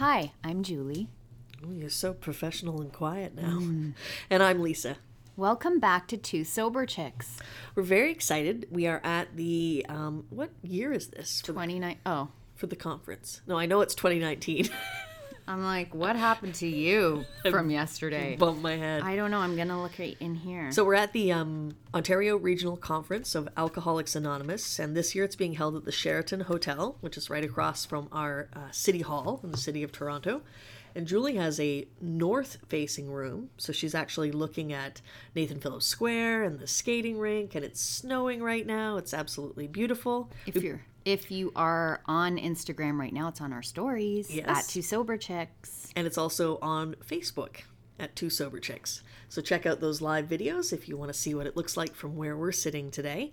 Hi, I'm Julie. Oh, you're so professional and quiet now. And I'm Lisa. Welcome back to Two Sober Chicks. We're very excited. We are at the um, what year is this for 29. Oh, for the conference? No, I know it's 2019. I'm like, what happened to you from yesterday? Bump my head. I don't know. I'm going to look right in here. So we're at the um, Ontario Regional Conference of Alcoholics Anonymous, and this year it's being held at the Sheraton Hotel, which is right across from our uh, City Hall in the city of Toronto. And Julie has a north-facing room, so she's actually looking at Nathan Phillips Square and the skating rink, and it's snowing right now. It's absolutely beautiful. if you're if you are on Instagram right now, it's on our stories Yes. at Two Sober Chicks. and it's also on Facebook at Two Sober Chicks. So check out those live videos if you want to see what it looks like from where we're sitting today.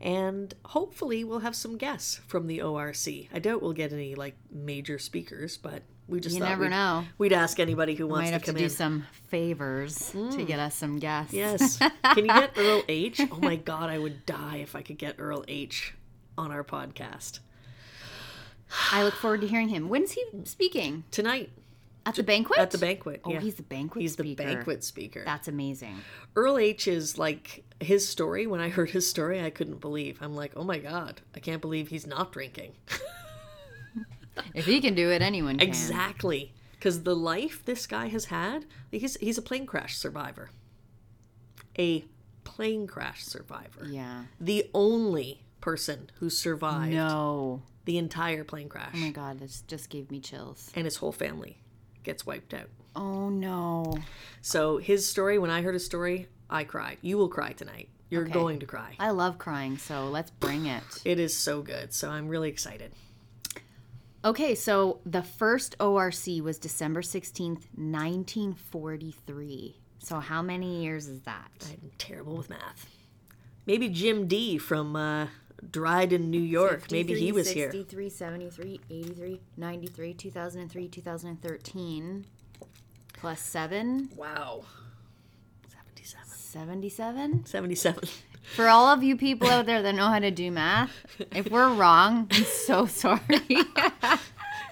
And hopefully we'll have some guests from the ORC. I doubt we'll get any like major speakers, but we just You never we'd, know. we'd ask anybody who wants Might to have to come do some favors to hmm. get us some guests. Yes. Can you get Earl H? Oh my god, I would die if I could get Earl H on our podcast. I look forward to hearing him. When's he speaking? Tonight At the banquet? at the banquet. Oh, yeah. he's the banquet He's the speaker. banquet speaker. That's amazing. Earl H is like his story. When I heard his story, I couldn't believe. I'm like, oh my god, I can't believe he's not drinking. If he can do it, anyone can. exactly, because the life this guy has had, he's, he's a plane crash survivor. A plane crash survivor. Yeah. The only person who survived No. the entire plane crash, Oh my god, this just gave me chills. and his whole family gets wiped out. Oh no. So his story, when I heard his story, I cried. You will cry tonight. You're Okay. going to cry. I love crying, so let's bring it. It is so good. So I'm really excited. Okay, so the first ORC was December 16th, 1943. So how many years is that? I'm terrible with math. Maybe Jim D from uh, Dryden, New York. Maybe he was here. 63, 73, 83, 93, 2003, 2013. Plus 7, Wow. 77. 77. 77. For all of you people out there that know how to do math, if we're wrong, I'm so sorry.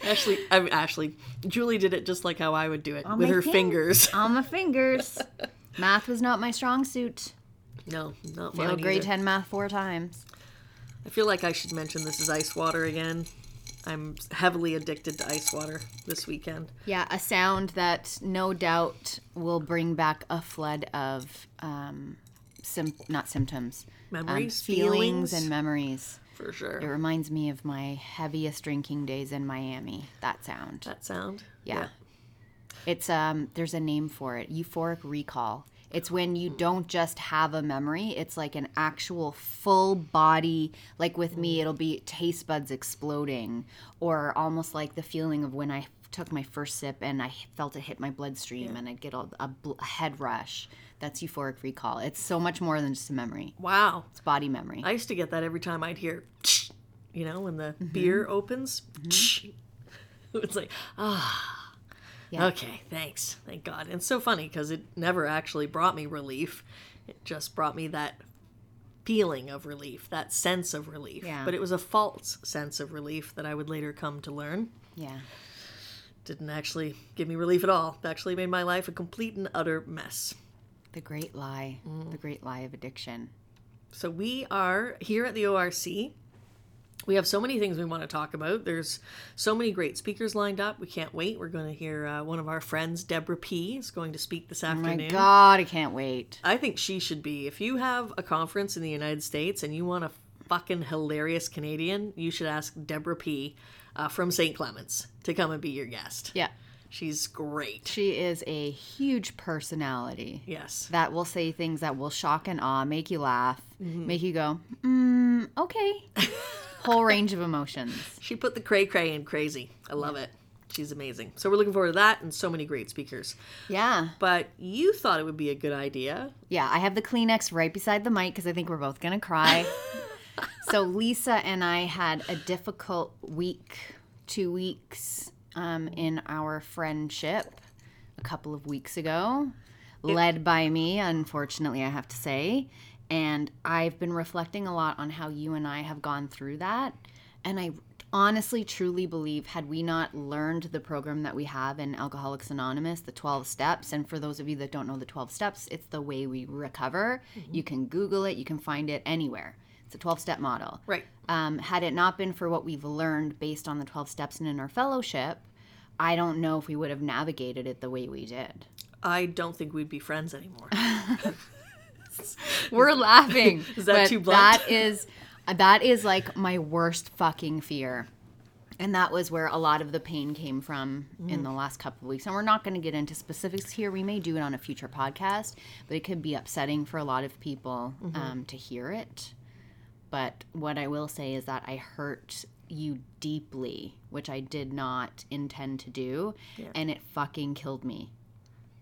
Ashley, I mean, Ashley, Julie did it just like how I would do it with her thing. fingers. On my fingers. Math was not my strong suit. No, not Failed mine grade either. 10 math four times. I feel like I should mention this is ice water again. I'm heavily addicted to ice water this weekend. Yeah, a sound that no doubt will bring back a flood of um, sim- not symptoms, um, Memories, feelings, feelings. and memories. For sure. It reminds me of my heaviest drinking days in Miami. That sound. that sound. Yeah. It's um there's a name for it. Euphoric recall. It's when you don't just have a memory, it's like an actual full body like with me it'll be taste buds exploding or almost like the feeling of when I took my first sip and I felt it hit my bloodstream and I'd get a, a, a head rush. That's euphoric recall. It's so much more than just a memory. Wow. It's body memory. I used to get that every time I'd hear, you know, when the Mm-hmm. beer opens. It's like, ah, Yeah. okay, thanks, thank God. And it's so funny because it never actually brought me relief. It just brought me that feeling of relief, that sense of relief. Yeah. But it was a false sense of relief that I would later come to learn. yeah. Didn't actually give me relief at all. It actually made my life a complete and utter mess. The great lie. Mm. The great lie of addiction. So we are here at the ORC. We have so many things we want to talk about. There's so many great speakers lined up. We can't wait. We're going to hear uh, one of our friends, Deborah P, is going to speak this Oh my afternoon. god, I can't wait. I think she should be. If you have a conference in the United States and you want a fucking hilarious Canadian, you should ask Deborah P uh, from St. Clements to come and be your guest. Yeah. She's great. She is a huge personality Yes. that will say things that will shock and awe, make you laugh, make you go, mm, okay. Whole range of emotions. She put the cray cray in crazy. I love it. She's amazing. So we're looking forward to that and so many great speakers. Yeah. But you thought it would be a good idea. Yeah, I have the Kleenex right beside the mic because I think we're both going to cry. so, Lisa and I had a difficult week, two weeks um, in our friendship a couple of weeks ago, led by me, unfortunately, I have to say. And I've been reflecting a lot on how you and I have gone through that. And I honestly truly believe had we not learned the program that we have in Alcoholics Anonymous, the 12 steps, and for those of you that don't know the 12 steps, it's the way we recover. You can Google it, you can find it anywhere. It's a 12 step model. Right. Um, had it not been for what we've learned based on the 12 steps and in our fellowship, I don't know if we would have navigated it the way we did. I don't think we'd be friends anymore. We're laughing. Is that but too blunt? That is that is like my worst fucking fear. And that was where a lot of the pain came from in mm. the last couple of weeks. And we're not going to get into specifics here. We may do it on a future podcast, but it could be upsetting for a lot of people mm-hmm. um, to hear it. But what I will say is that I hurt you deeply, which I did not intend to do. And it fucking killed me.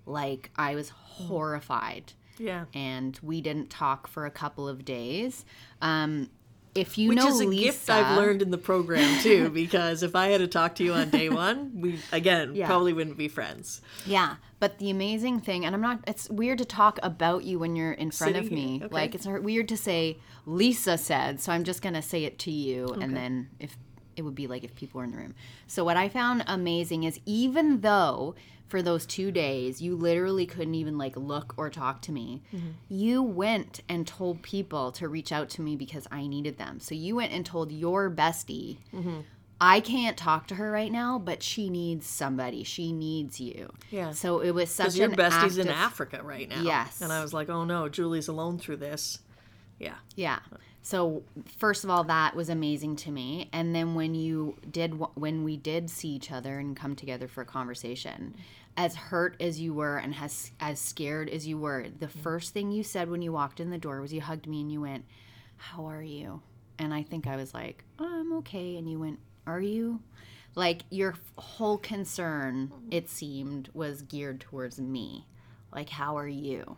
Like, I was mm. horrified yeah. and we didn't talk for a couple of days. Um, if you Which know is a Lisa, gift I've learned in the program too, because if I had to talk to you on day one, we again Yeah. probably wouldn't be friends. yeah. But the amazing thing, and I'm not. It's weird to talk about you when you're in front of me. okay. Like it's weird to say Lisa said. So I'm just gonna say it to you, and then if it would be like if people were in the room. So what I found amazing is even though for those two days you literally couldn't even like look or talk to me, mm-hmm. you went and told people to reach out to me because I needed them. So you went and told your bestie. Mm-hmm. I can't talk to her right now, but she needs somebody. She needs you. Yeah. So it was such Because your bestie's in Africa right now. Yes. And I was like, oh no, Julie's alone through this. Yeah. Yeah. So first of all, that was amazing to me. And then when you did, when we did see each other and come together for a conversation, as hurt as you were and as as scared as you were, the first thing you said when you walked in the door was you hugged me and you went, "How are you?" And I think I was like, oh, "I'm okay." And you went, "Are you?" Like your whole concern, it seemed, was geared towards me. Like, how are you?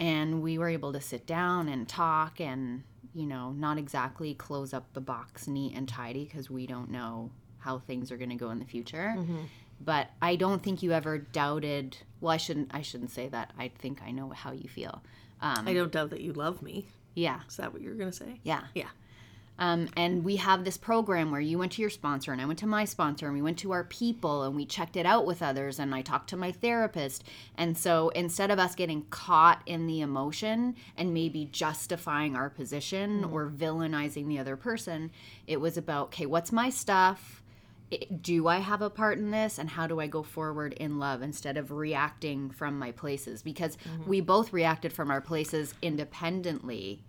And we were able to sit down and talk and you know not exactly close up the box neat and tidy because we don't know how things are going to go in the future but i don't think you ever doubted well i shouldn't i shouldn't say that i think i know how you feel um, I don't doubt that you love me. yeah Is that what you were gonna say? yeah Yeah. Um, and we have this program where you went to your sponsor and I went to my sponsor and we went to our people and we checked it out with others and I talked to my therapist. And so instead of us getting caught in the emotion and maybe justifying our position or villainizing the other person, it was about, okay, what's my stuff? Do I have a part in this? And how do I go forward in love instead of reacting from my places? Because we both reacted from our places independently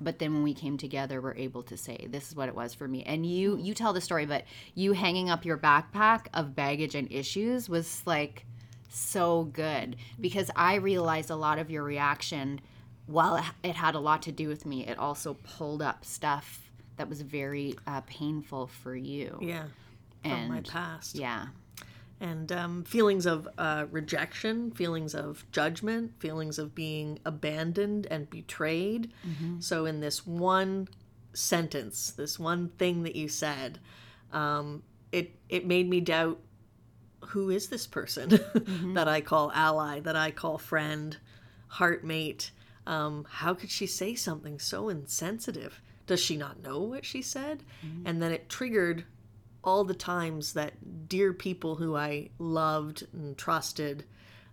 but then when we came together we're able to say this is what it was for me and you you tell the story but you hanging up your backpack of baggage and issues was like so good because i realized a lot of your reaction while it- had a lot to do with me it also pulled up stuff that was very uh, painful for you Yeah. From my past. yeah and um, feelings of uh, rejection, feelings of judgment, feelings of being abandoned and betrayed. So, in this one sentence, this one thing that you said, um, it it made me doubt who is this person that I call ally, that I call friend, heartmate. Um, how could she say something so insensitive? Does she not know what she said? And then it triggered all the times that dear people who I loved and trusted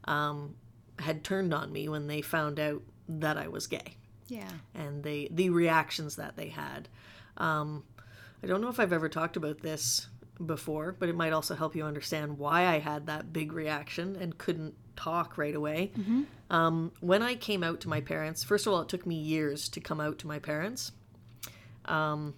um, had turned on me when they found out that I was gay yeah and they the reactions that they had. Um, I don't know if I've ever talked about this before, but it might also help you understand why I had that big reaction and couldn't talk right away. Um, when I came out to my parents, first of all, it took me years to come out to my parents. Um,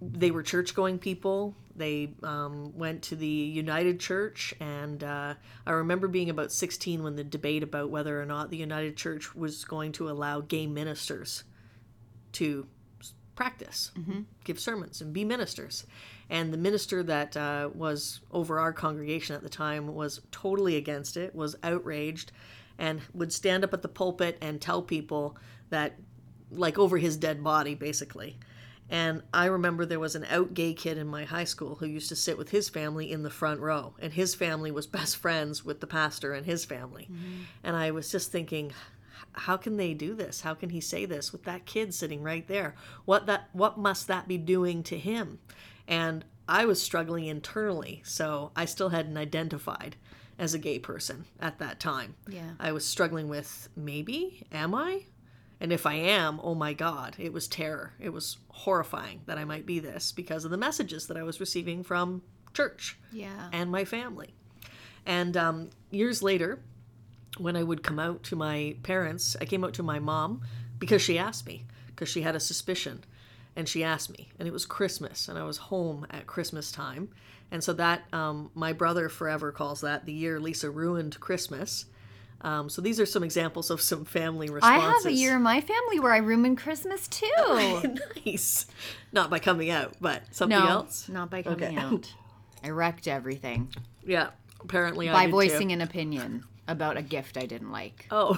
they were church going people. They um, went to the United Church, and uh, I remember being about 16 when the debate about whether or not the United Church was going to allow gay ministers to practice, give sermons, and be ministers. And the minister that uh, was over our congregation at the time was totally against it, was outraged, and would stand up at the pulpit and tell people that, like, over his dead body, basically. And I remember there was an out gay kid in my high school who used to sit with his family in the front row, and his family was best friends with the pastor and his family. Mm-hmm. And I was just thinking, how can they do this? How can he say this with that kid sitting right there? What that what must that be doing to him? And I was struggling internally, so I still hadn't identified as a gay person at that time. Yeah. I was struggling with maybe am I? And if I am, oh my god, it was terror. It was horrifying that I might be this because of the messages that I was receiving from church Yeah. and my family. And um, years later, when I would come out to my parents, I came out to my mom because she asked me, because she had a suspicion. And she asked me, and it was Christmas, and I was home at Christmas time. And so that, um, my brother forever calls that the year Lisa ruined Christmas. Um, so these are some examples of some family responses. I have a year in my family where I ruin Christmas too. nice. Not by coming out, but something no, else. not by coming Okay. out. I wrecked everything Yeah, apparently I by voicing Too. an opinion about a gift I didn't like. Oh,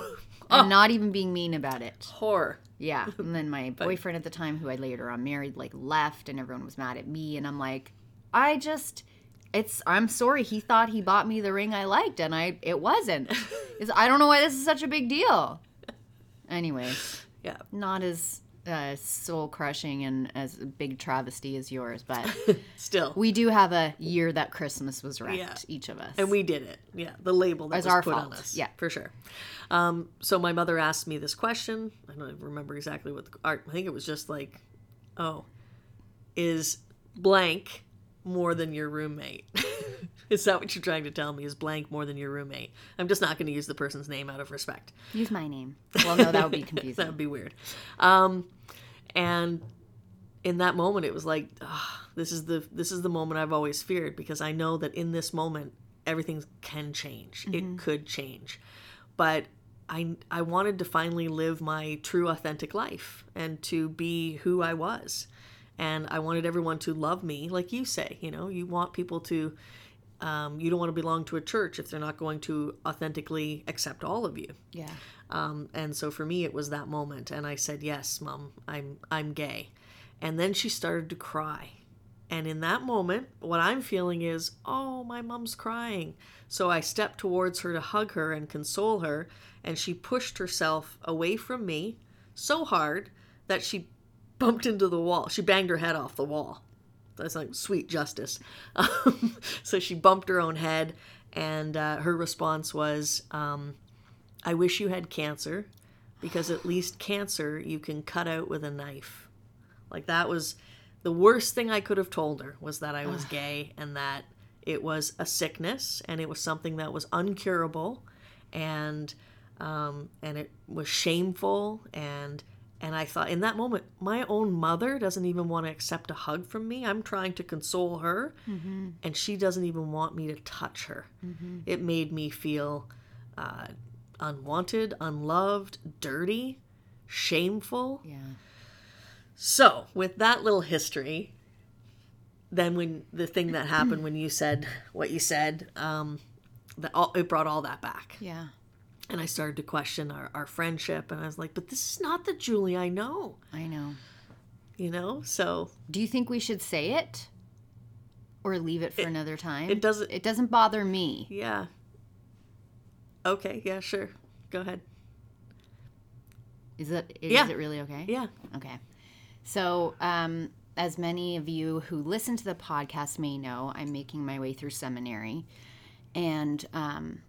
And not even being mean about it. horror. Yeah. And then my boyfriend at the time, who I later on married, like left and everyone was mad at me. And I'm like, I just, it's, I'm sorry. He thought he bought me the ring I liked and I, it wasn't. It's, I don't know why this is such a big deal. Anyway, Yeah. not as uh, soul crushing and as big travesty as yours, but Still. we do have a year that Christmas was wrecked, Yeah. each of us. And we did it. Yeah, the label that It's was our put on fault. us. Yeah. for sure. Um, so my mother asked me this question. I don't remember exactly what the art. I think it was just like, "Oh, is blank more than your roommate?" is that what you're trying to tell me? Is blank more than your roommate? I'm just not going to use the person's name out of respect. Use my name. Well, no, that would be confusing. That would be weird. Um, and in that moment, it was like, ah, this is the this is the moment I've always feared because I know that in this moment everything can change. It could change, but I I wanted to finally live my true authentic life and to be who I was, and I wanted everyone to love me, like you say. You know, you want people to. Um, you don't want to belong to a church if they're not going to authentically accept all of you. yeah. Um, and so for me, it was that moment, and I said, "Yes, mom, I'm I'm gay." And then she started to cry, and in that moment, what I'm feeling is, "Oh, my mom's crying." So I stepped towards her to hug her and console her, and she pushed herself away from me so hard that she bumped into the wall. She banged her head off the wall. That's like sweet justice. Um, so she bumped her own head, and uh, her response was. Um, I wish you had cancer because at least cancer you can cut out with a knife. Like that was the worst thing I could have told her was that I was gay and that it was a sickness and it was something that was uncurable and um, and it was shameful and and I thought in that moment my own mother doesn't even want to accept a hug from me. I'm trying to console her and she doesn't even want me to touch her. It made me feel uh, unwanted, unloved, dirty, shameful. Yeah. So, with that little history, then when the thing that happened when you said what you said, um, that all, it brought all that back, Yeah. And I started to question our, our friendship, and I was like, "But this is not the Julie I know," I know. you know. So Do you think we should say it? Or leave it for another time? it doesn't- It doesn't bother me. yeah. Okay, yeah, sure. Go ahead. Is it is Yeah. it really okay? Yeah. Okay. So, um, as many of you who listen to the podcast may know, I'm making my way through seminary. And um,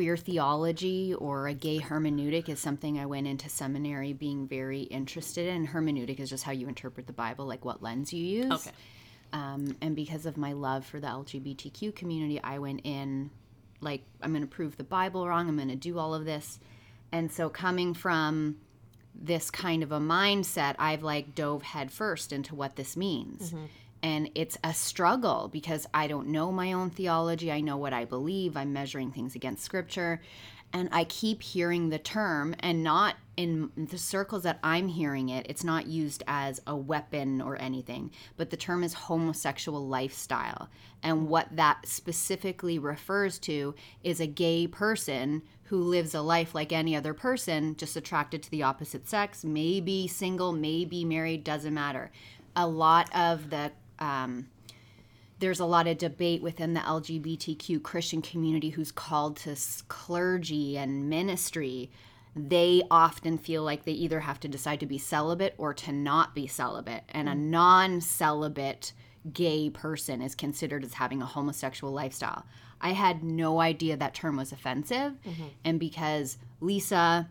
queer theology or a gay hermeneutic is something I went into seminary being very interested in. Hermeneutic is just how you interpret the Bible, like what lens you use. Okay. Um, and because of my love for the LGBTQ community, I went in like, I'm going to prove the Bible wrong. I'm going to do all of this. And so, coming from this kind of a mindset, I've like dove headfirst into what this means. And it's a struggle because I don't know my own theology. I know what I believe. I'm measuring things against scripture. And I keep hearing the term, and not in the circles that I'm hearing it, it's not used as a weapon or anything, but the term is homosexual lifestyle. And what that specifically refers to is a gay person who lives a life like any other person, just attracted to the opposite sex, maybe single, maybe married, doesn't matter. A lot of the um, there's a lot of debate within the LGBTQ Christian community who's called to clergy and ministry. they often feel like they either have to decide to be celibate or to not be celibate. And a non celibate gay person is considered as having a homosexual lifestyle. I had no idea that term was offensive. And because Lisa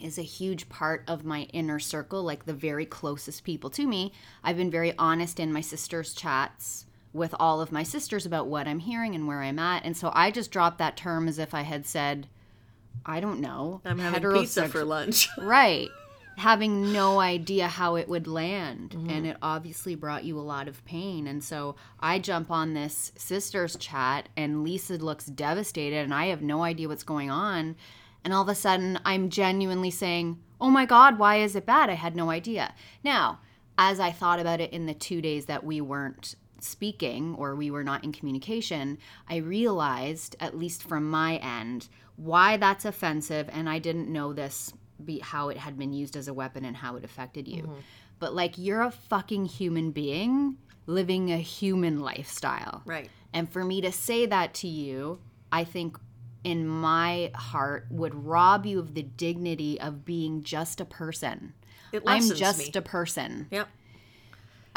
is a huge part of my inner circle, like the very closest people to me, I've been very honest in my sister's chats with all of my sisters about what I'm hearing and where I'm at. And so I just dropped that term as if I had said, I don't know. I'm having pizza for lunch. Right. Having no idea how it would land. Mm-hmm. And it obviously brought you a lot of pain. And so I jump on this sisters chat, and Lisa looks devastated, and I have no idea what's going on. And all of a sudden, I'm genuinely saying, Oh my God, why is it bad? I had no idea. Now, as I thought about it in the two days that we weren't speaking or we were not in communication, I realized, at least from my end, why that's offensive. And I didn't know this, be, how it had been used as a weapon and how it affected you. Mm-hmm. But like, you're a fucking human being living a human lifestyle. right. And for me to say that to you, I think in my heart would rob you of the dignity of being just a person. It I'm just me. a person. Yep.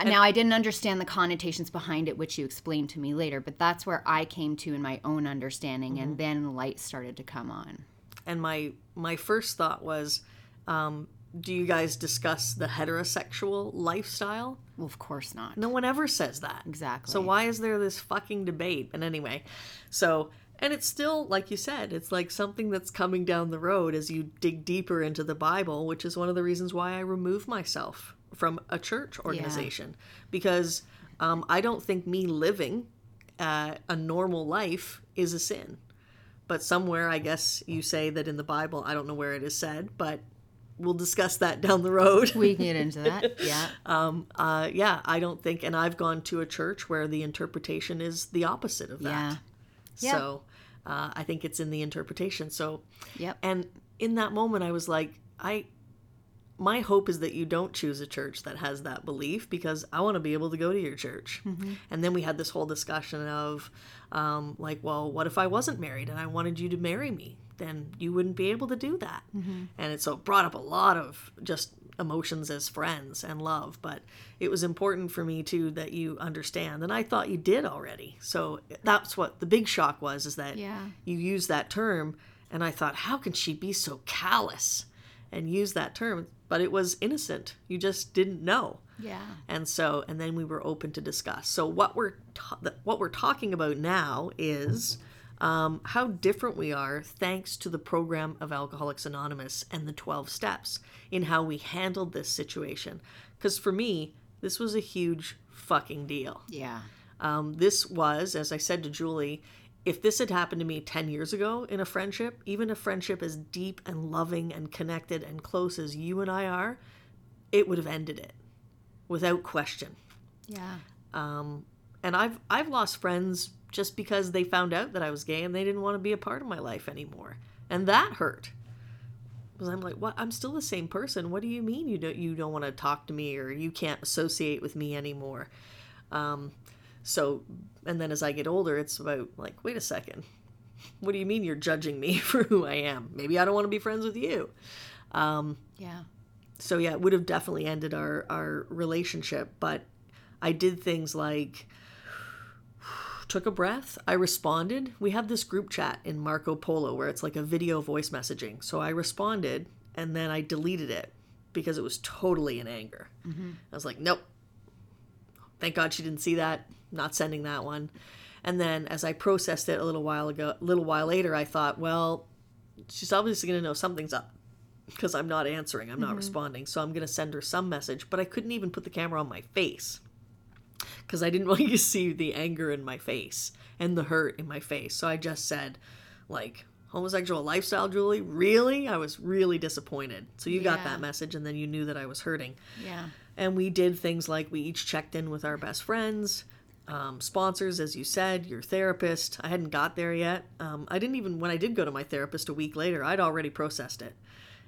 now, I didn't understand the connotations behind it, which you explained to me later, but that's where I came to in my own understanding, Mm-hmm. and then light started to come on. And my my first thought was, um, do you guys discuss the heterosexual lifestyle? Well, of course not. No one ever says that. Exactly. So why is there this fucking debate? And anyway, so and it's still like you said, it's like something that's coming down the road as you dig deeper into the Bible, which is one of the reasons why I remove myself from a church organization because um, I don't think me living uh, a normal life is a sin. But somewhere, I guess you say that in the Bible, I don't know where it is said, but we'll discuss that down the road. We can get into that. Yeah. um, uh, yeah, I don't think, and I've gone to a church where the interpretation is the opposite of that. Yeah. Yeah. So uh, I think it's in the interpretation. So, Yep. and in that moment, I was like, I, my hope is that you don't choose a church that has that belief because I want to be able to go to your church. Mm-hmm. And then we had this whole discussion of, um, like, well, what if I wasn't married and I wanted you to marry me? Then you wouldn't be able to do that. Mm-hmm. And it so it brought up a lot of just emotions as friends and love. But it was important for me too that you understand. And I thought you did already. So that's what the big shock was is that Yeah. you use that term. And I thought, how can she be so callous and use that term? But it was innocent. You just didn't know Yeah. and so and then we were open to discuss so what we're ta- what we're talking about now is um, how different we are thanks to the program of alcoholics anonymous and the 12 steps in how we handled this situation because for me this was a huge fucking deal Yeah. um, this was as i said to julie if this had happened to me 10 years ago in a friendship even a friendship as deep and loving and connected and close as you and i are it would have ended it without question Yeah. and I've I've lost friends just because they found out that I was gay and they didn't want to be a part of my life anymore, and that hurt. Because I'm like, what? I'm still the same person. What do you mean you don't you don't want to talk to me or you can't associate with me anymore? Um, so, and then as I get older, it's about like, wait a second, what do you mean you're judging me for who I am? Maybe I don't want to be friends with you. Yeah. so yeah, it would have definitely ended our our relationship. But I did things like took a breath. I responded. We have this group chat in Marco Polo where it's like a video voice messaging. So I responded and then I deleted it because it was totally in anger. Mm-hmm. I was like, nope. Thank God she didn't see that. Not sending that one. And then as I processed it a little while ago, a little while later, I thought, well, she's obviously going to know something's up because I'm not answering, I'm not mm-hmm. responding. So I'm going to send her some message, but I couldn't even put the camera on my face because I didn't want you to see the anger in my face and the hurt in my face. So I just said, like, homosexual lifestyle, Julie? Really? I was really disappointed. So you got that message and then you knew that I was hurting. Yeah. And we did things like we each checked in with our best friends, um, sponsors, as you said, your therapist. I hadn't got there yet. Um, I didn't even, when I did go to my therapist a week later, I'd already processed it.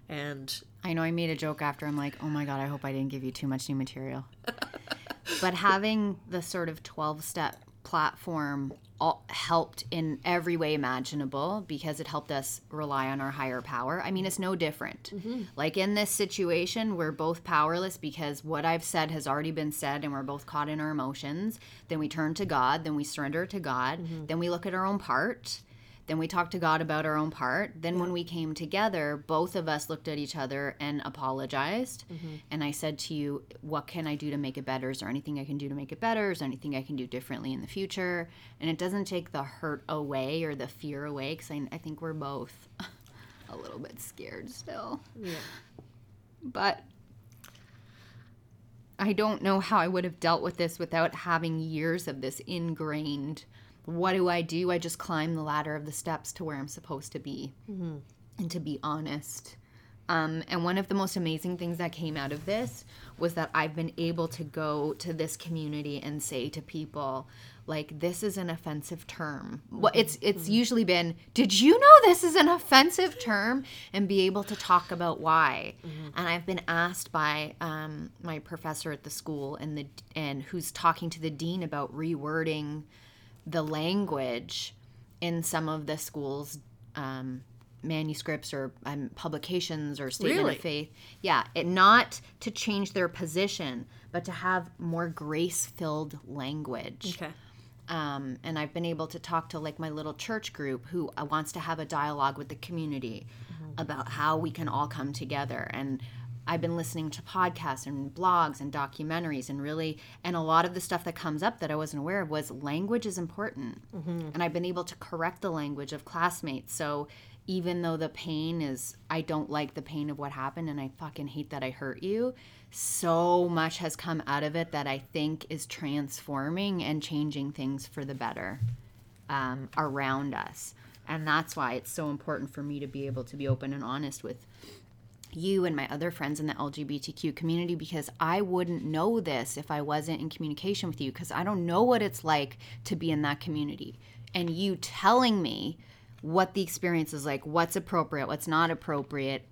And I know I made a joke after. I'm like, oh my God, I hope I didn't give you too much new material. but having the sort of 12 step platform all, helped in every way imaginable because it helped us rely on our higher power. I mean, it's no different. Mm-hmm. Like in this situation, we're both powerless because what I've said has already been said and we're both caught in our emotions. Then we turn to God, then we surrender to God, mm-hmm. then we look at our own part. Then we talked to God about our own part. Then, when we came together, both of us looked at each other and apologized. Mm-hmm. And I said to you, What can I do to make it better? Is there anything I can do to make it better? Is there anything I can do differently in the future? And it doesn't take the hurt away or the fear away because I, I think we're both a little bit scared still. Yeah. But I don't know how I would have dealt with this without having years of this ingrained. What do I do? I just climb the ladder of the steps to where I'm supposed to be. And to be honest. Um, and one of the most amazing things that came out of this was that I've been able to go to this community and say to people, like, this is an offensive term. Well, it's it's usually been, did you know this is an offensive term? And be able to talk about why. And I've been asked by um, my professor at the school and the and who's talking to the dean about rewording the language in some of the schools um, manuscripts or um, publications or statement Really? of faith yeah it not to change their position but to have more grace filled language Okay. um, and I've been able to talk to like my little church group who uh, wants to have a dialogue with the community about how we can all come together. And I've been listening to podcasts and blogs and documentaries, and really, and a lot of the stuff that comes up that I wasn't aware of was language is important. And I've been able to correct the language of classmates. So even though the pain is, I don't like the pain of what happened, and I fucking hate that I hurt you. So much has come out of it that I think is transforming and changing things for the better um, around us. And that's why it's so important for me to be able to be open and honest with you and my other friends in the LGBTQ community because I wouldn't know this if I wasn't in communication with you because I don't know what it's like to be in that community. And you telling me what the experience is like, what's appropriate, what's not appropriate,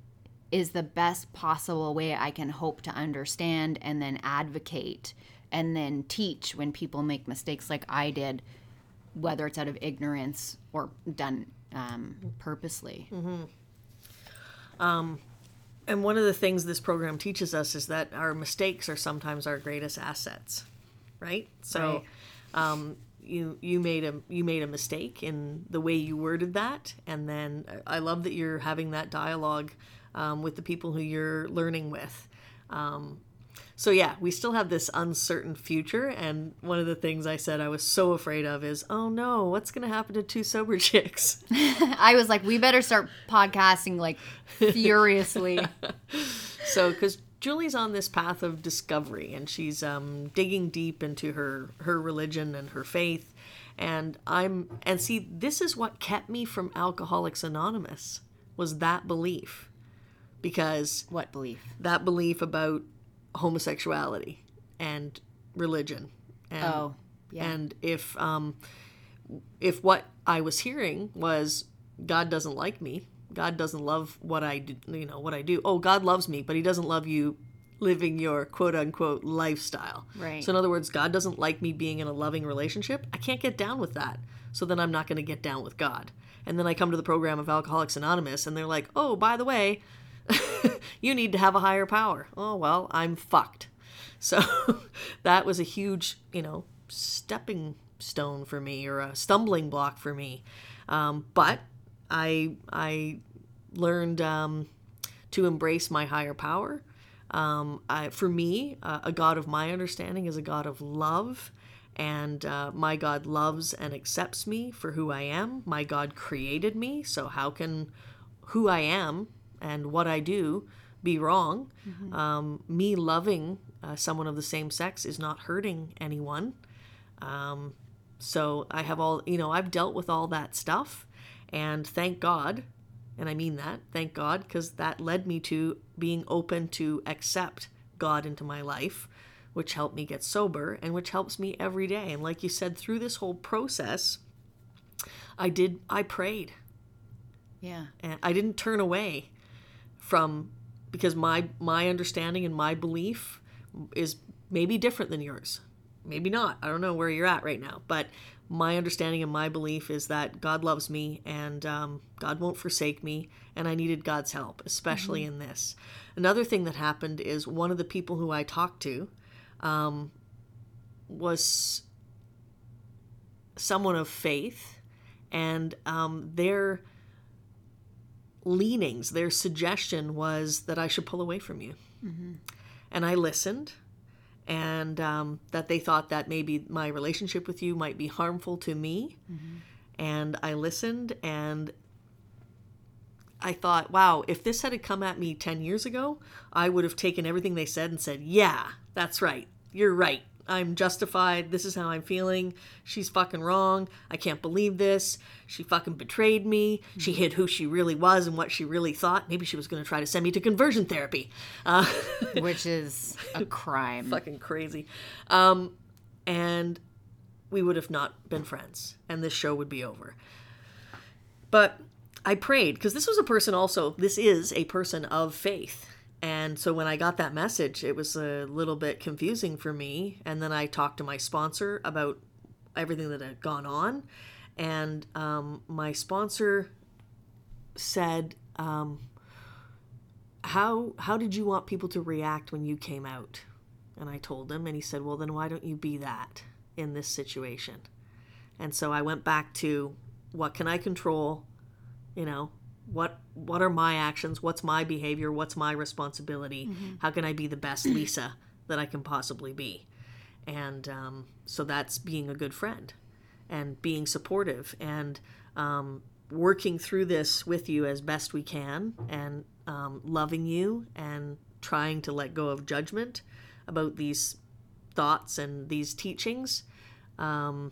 is the best possible way I can hope to understand and then advocate and then teach when people make mistakes like I did, whether it's out of ignorance or done um, purposely. And one of the things this program teaches us is that our mistakes are sometimes our greatest assets, right? So, um, you you made a you made a mistake in the way you worded that, and then I love that you're having that dialogue um, with the people who you're learning with. Um, so yeah, we still have this uncertain future, and one of the things I said I was so afraid of is, oh no, what's going to happen to two sober chicks? I was like, we better start podcasting like furiously. so because julie's on this path of discovery and she's um, digging deep into her her religion and her faith and i'm and see this is what kept me from alcoholics anonymous was that belief because what belief? that belief about homosexuality and religion. And, Oh, yeah. and if um if what i was hearing was god doesn't like me god doesn't love what i do you know what i do. Oh god loves me but he doesn't love you living your quote unquote lifestyle. Right. so in other words god doesn't like me being in a loving relationship. I can't get down with that. So then i'm not going to get down with god. And then i come to the program of alcoholics anonymous and they're like oh by the way you need to have a higher power. Oh, well, I'm fucked. So that was a huge, you know, stepping stone for me or a stumbling block for me. Um, but I, I learned um, to embrace my higher power. Um, I, for me, uh, a God of my understanding is a God of love. And uh, my God loves and accepts me for who I am. My God created me. So, how can who I am and what I do be wrong. Um, me loving uh, someone of the same sex is not hurting anyone. Um, so I have all, you know, I've dealt with all that stuff. And thank God, and I mean that, thank God, because that led me to being open to accept God into my life, which helped me get sober and which helps me every day. And like you said, through this whole process, I did, I prayed Yeah. and I didn't turn away from because my my understanding and my belief is maybe different than yours. maybe not. I don't know where you're at right now, but my understanding and my belief is that God loves me and um, God won't forsake me, and I needed God's help, especially in this. Another thing that happened is one of the people who I talked to um, was someone of faith, and um, their leanings, their suggestion was that I should pull away from you. And I listened, and um, that they thought that maybe my relationship with you might be harmful to me. And I listened, and I thought, wow, if this had come at me 10 years ago, I would have taken everything they said and said, yeah, that's right. You're right. I'm justified. This is how I'm feeling. She's fucking wrong. I can't believe this. She fucking betrayed me. She hid who she really was and what she really thought. Maybe she was going to try to send me to conversion therapy. Uh, which is a crime. fucking crazy. Um, and we would have not been friends, and this show would be over. But I prayed because this was a person also, this is a person of faith. And so when I got that message, it was a little bit confusing for me. And then I talked to my sponsor about everything that had gone on. And um, my sponsor said, um, how, how did you want people to react when you came out? And I told him, and he said, Well, then why don't you be that in this situation? And so I went back to what can I control? You know, what what are my actions? What's my behavior? What's my responsibility? How can I be the best Lisa that I can possibly be? And um, so that's being a good friend and being supportive and um, working through this with you as best we can and um, loving you and trying to let go of judgment about these thoughts and these teachings. Um,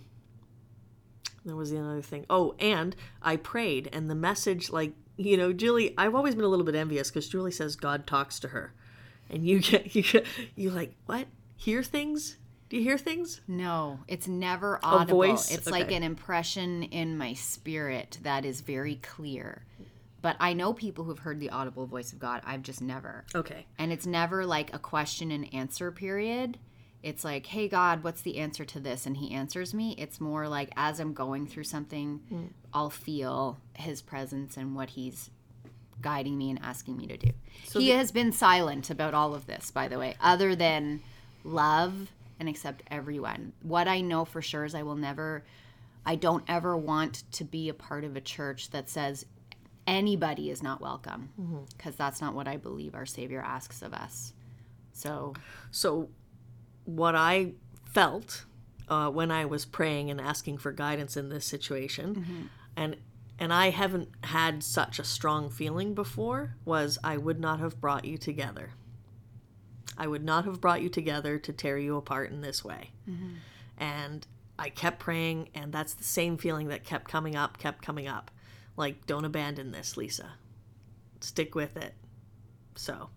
there was the other thing. Oh, and I prayed, and the message, like, you know, Julie, I've always been a little bit envious because Julie says God talks to her. And you get, you get, you like, what? Hear things? Do you hear things? No, it's never audible. A voice? It's like an impression in my spirit that is very clear. But I know people who've heard the audible voice of God. I've just never. Okay. And it's never like a question and answer period. It's like, hey, God, what's the answer to this? And He answers me. It's more like as I'm going through something, mm. I'll feel His presence and what He's guiding me and asking me to do. he has been silent about all of this, by the way, other than love and accept everyone. What I know for sure is I will never, I don't ever want to be a part of a church that says anybody is not welcome mm-hmm. because that's not what I believe our Savior asks of us. So, So, what I felt uh, when I was praying and asking for guidance in this situation, and and I haven't had such a strong feeling before, was I would not have brought you together. I would not have brought you together to tear you apart in this way. And I kept praying, and that's the same feeling that kept coming up, kept coming up. Like, don't abandon this, Lisa. Stick with it. So,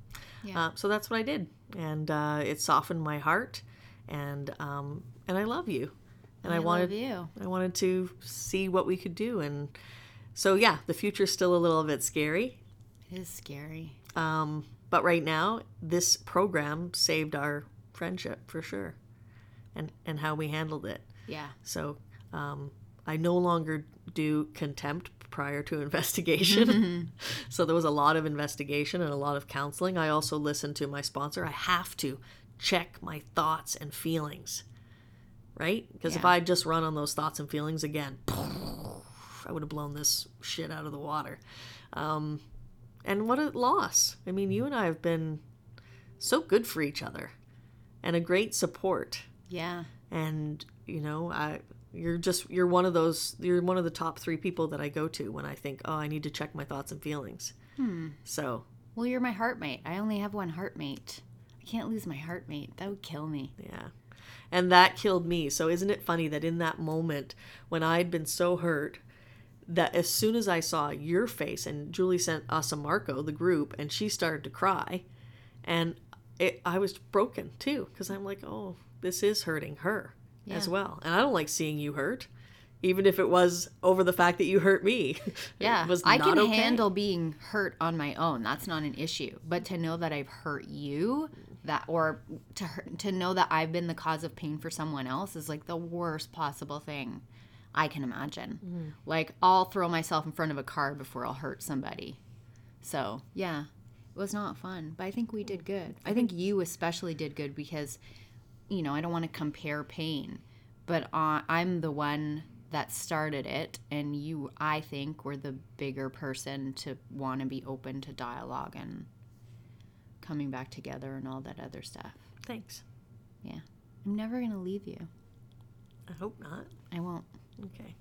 Yeah. uh, so that's what I did, and uh, it softened my heart, and um, and I love you, and I, love wanted you. I wanted to see what we could do, and so yeah, the future's still a little bit scary, It is scary. um, but right now this program saved our friendship for sure, and and how we handled it. Yeah. So um, I no longer do contempt prior to investigation. so there was a lot of investigation and a lot of counseling. I also listened to my sponsor. I have to check my thoughts and feelings, right? Because if I just run on those thoughts and feelings again, I would have blown this shit out of the water. Um, and what a loss. I mean, you and I have been so good for each other and a great support Yeah. and you know i you're just you're one of those you're one of the top three people that i go to when i think oh i need to check my thoughts and feelings hmm. so Well, you're my heartmate. I only have one heartmate. I can't lose my heartmate. That would kill me. yeah and that killed me so isn't it funny that in that moment when i'd been so hurt that as soon as i saw your face and julie sent us a marco the group and she started to cry and it, i was broken too because i'm like oh this is hurting her as well and i don't like seeing you hurt even if it was over the fact that you hurt me Yeah. was I can okay. handle being hurt on my own. That's not an issue. But to know that I've hurt you, that or to hurt, to know that I've been the cause of pain for someone else is like the worst possible thing I can imagine. Mm-hmm. Like I'll throw myself in front of a car before I'll hurt somebody. So, yeah. It was not fun, but I think we did good. I think you especially did good because you know, I don't want to compare pain, but uh, I'm the one that started it and you I think were the bigger person to want to be open to dialogue and coming back together and all that other stuff. Thanks. Yeah. I'm never going to leave you. I hope not. I won't. Okay.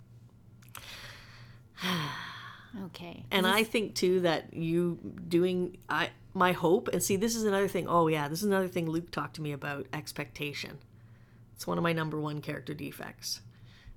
Okay. And I think too that you doing I my hope and see this is another thing. Oh yeah, this is another thing Luke talked to me about expectation. It's one of my number one character defects.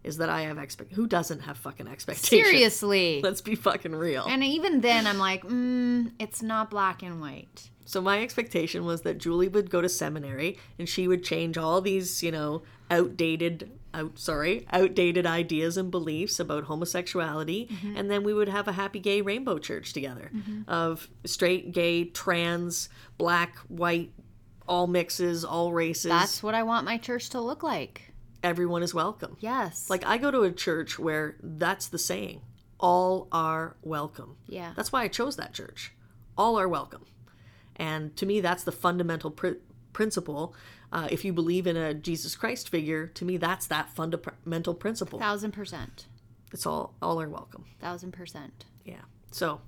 Is that I have expect who doesn't have fucking expectations? Seriously. Let's be fucking real. And even then I'm like, mm, it's not black and white. So my expectation was that Julie would go to seminary and she would change all these, you know, outdated out sorry, outdated ideas and beliefs about homosexuality mm-hmm. and then we would have a happy gay rainbow church together mm-hmm. of straight, gay, trans, black, white, all mixes, all races. That's what I want my church to look like. Everyone is welcome. Yes. Like I go to a church where that's the saying. All are welcome. yeah. That's why I chose that church. All are welcome. And to me, that's the fundamental pr- principle. Uh, if you believe in a Jesus Christ figure, to me, that's that fundamental principle. Thousand percent. It's all all are welcome. Thousand percent. Yeah. So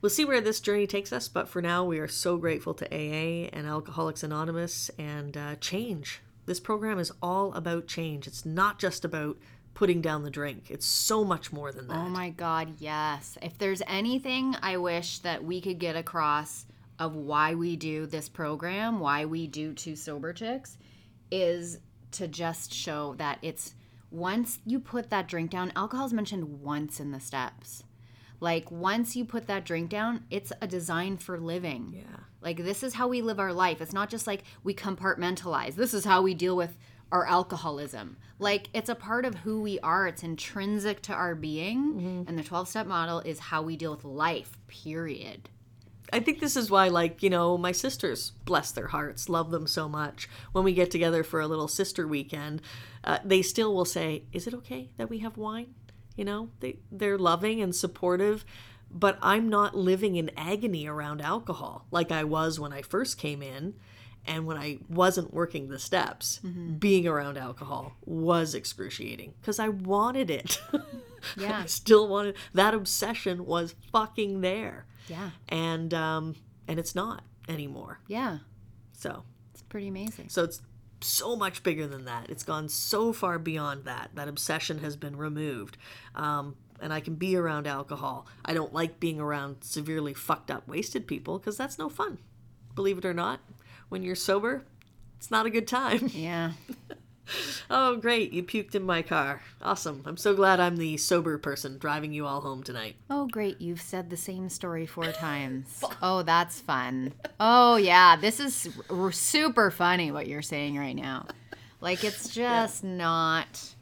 we'll see where this journey takes us. But for now, we are so grateful to AA and Alcoholics Anonymous and uh, change. This program is all about change. It's not just about putting down the drink. It's so much more than that. Oh my God, yes. If there's anything I wish that we could get across of why we do this program, why we do Two Sober Chicks, is to just show that it's once you put that drink down, alcohol is mentioned once in the steps. Like once you put that drink down, it's a design for living. Yeah. Like this is how we live our life. It's not just like we compartmentalize. This is how we deal with our alcoholism. Like it's a part of who we are. It's intrinsic to our being. Mm-hmm. And the 12 step model is how we deal with life, period. I think this is why, like, you know, my sisters, bless their hearts, love them so much. When we get together for a little sister weekend, uh, they still will say, Is it okay that we have wine? You know, they, they're loving and supportive, but I'm not living in agony around alcohol like I was when I first came in. And when I wasn't working the steps, being around alcohol was excruciating because I wanted it. Yeah. I still wanted that obsession was fucking there Yeah. and um and it's not anymore Yeah. so It's pretty amazing. so it's so much bigger than that it's gone so far beyond that that obsession has been removed um and I can be around alcohol. I don't like being around severely fucked up, wasted people because that's no fun. Believe it or not, when you're sober, it's not a good time. Yeah. Oh, great. You puked in my car. Awesome. I'm so glad I'm the sober person driving you all home tonight. Oh, great. You've said the same story four times. Oh, that's fun. Oh, yeah. This is r- super funny what you're saying right now. Like, it's just not.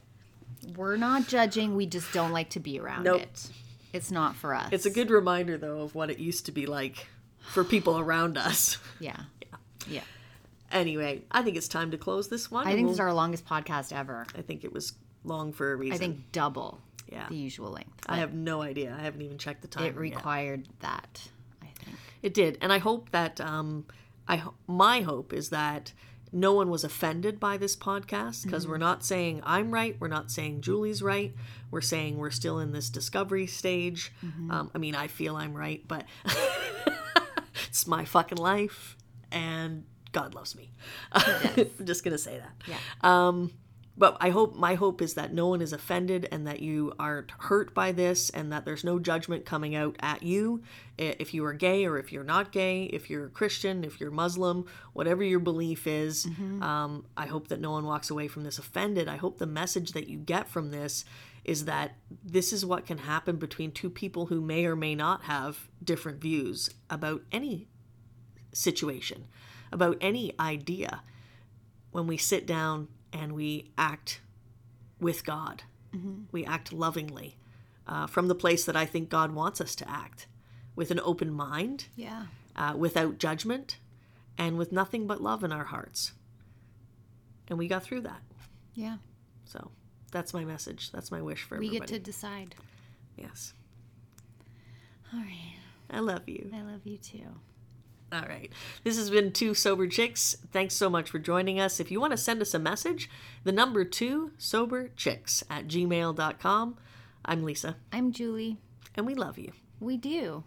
We're not judging. We just don't like to be around Nope. it. It's not for us. It's a good reminder, though, of what it used to be like for people around us. Yeah. yeah. Yeah. Anyway, I think it's time to close this one. I think this is our longest podcast ever. I think it was long for a reason. I think double Yeah. the usual length. I have no idea. I haven't even checked the time. It required that, I think. It did, and I hope that um, I ho- my hope is that no one was offended by this podcast because we're not saying I'm right, we're not saying Julie's right, we're saying we're still in this discovery stage. Um, I mean, I feel I'm right, but it's my fucking life, and God loves me. I'm just gonna say that. Yeah. Um, but I hope my hope is that no one is offended and that you aren't hurt by this and that there's no judgment coming out at you if you are gay or if you're not gay, if you're a Christian, if you're Muslim, whatever your belief is. Um, I hope that no one walks away from this offended. I hope the message that you get from this is that this is what can happen between two people who may or may not have different views about any situation, about any idea when we sit down and we act with God. We act lovingly uh, from the place that I think God wants us to act with an open mind, Yeah. uh, without judgment, and with nothing but love in our hearts. And we got through that. Yeah. So that's my message. That's my wish for We everybody. get to decide. Yes. All right. I love you. I love you too. All right. This has been Two Sober Chicks. Thanks so much for joining us. If you want to send us a message, the number two sober chicks at gmail.com. I'm Lisa, I'm Julie. and we love you. We do.